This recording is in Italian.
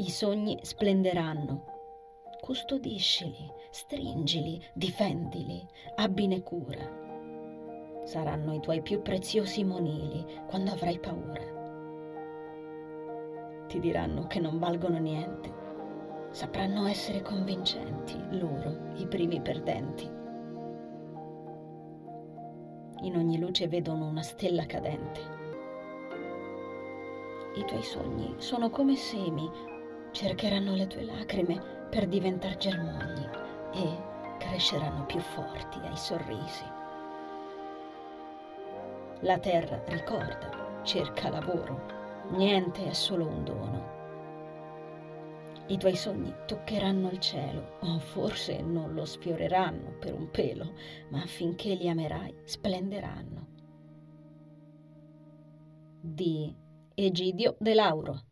I sogni splenderanno. Custodiscili, stringili, difendili, abbine cura. Saranno i tuoi più preziosi monili quando avrai paura. Ti diranno che non valgono niente. Sapranno essere convincenti, loro, i primi perdenti. In ogni luce vedono una stella cadente. I tuoi sogni sono come semi, cercheranno le tue lacrime per diventare germogli e cresceranno più forti ai sorrisi. La terra ricorda, cerca lavoro, niente è solo un dono. I tuoi sogni toccheranno il cielo, o forse non lo sfioreranno per un pelo, ma finché li amerai splenderanno. Di Egidio De Lauro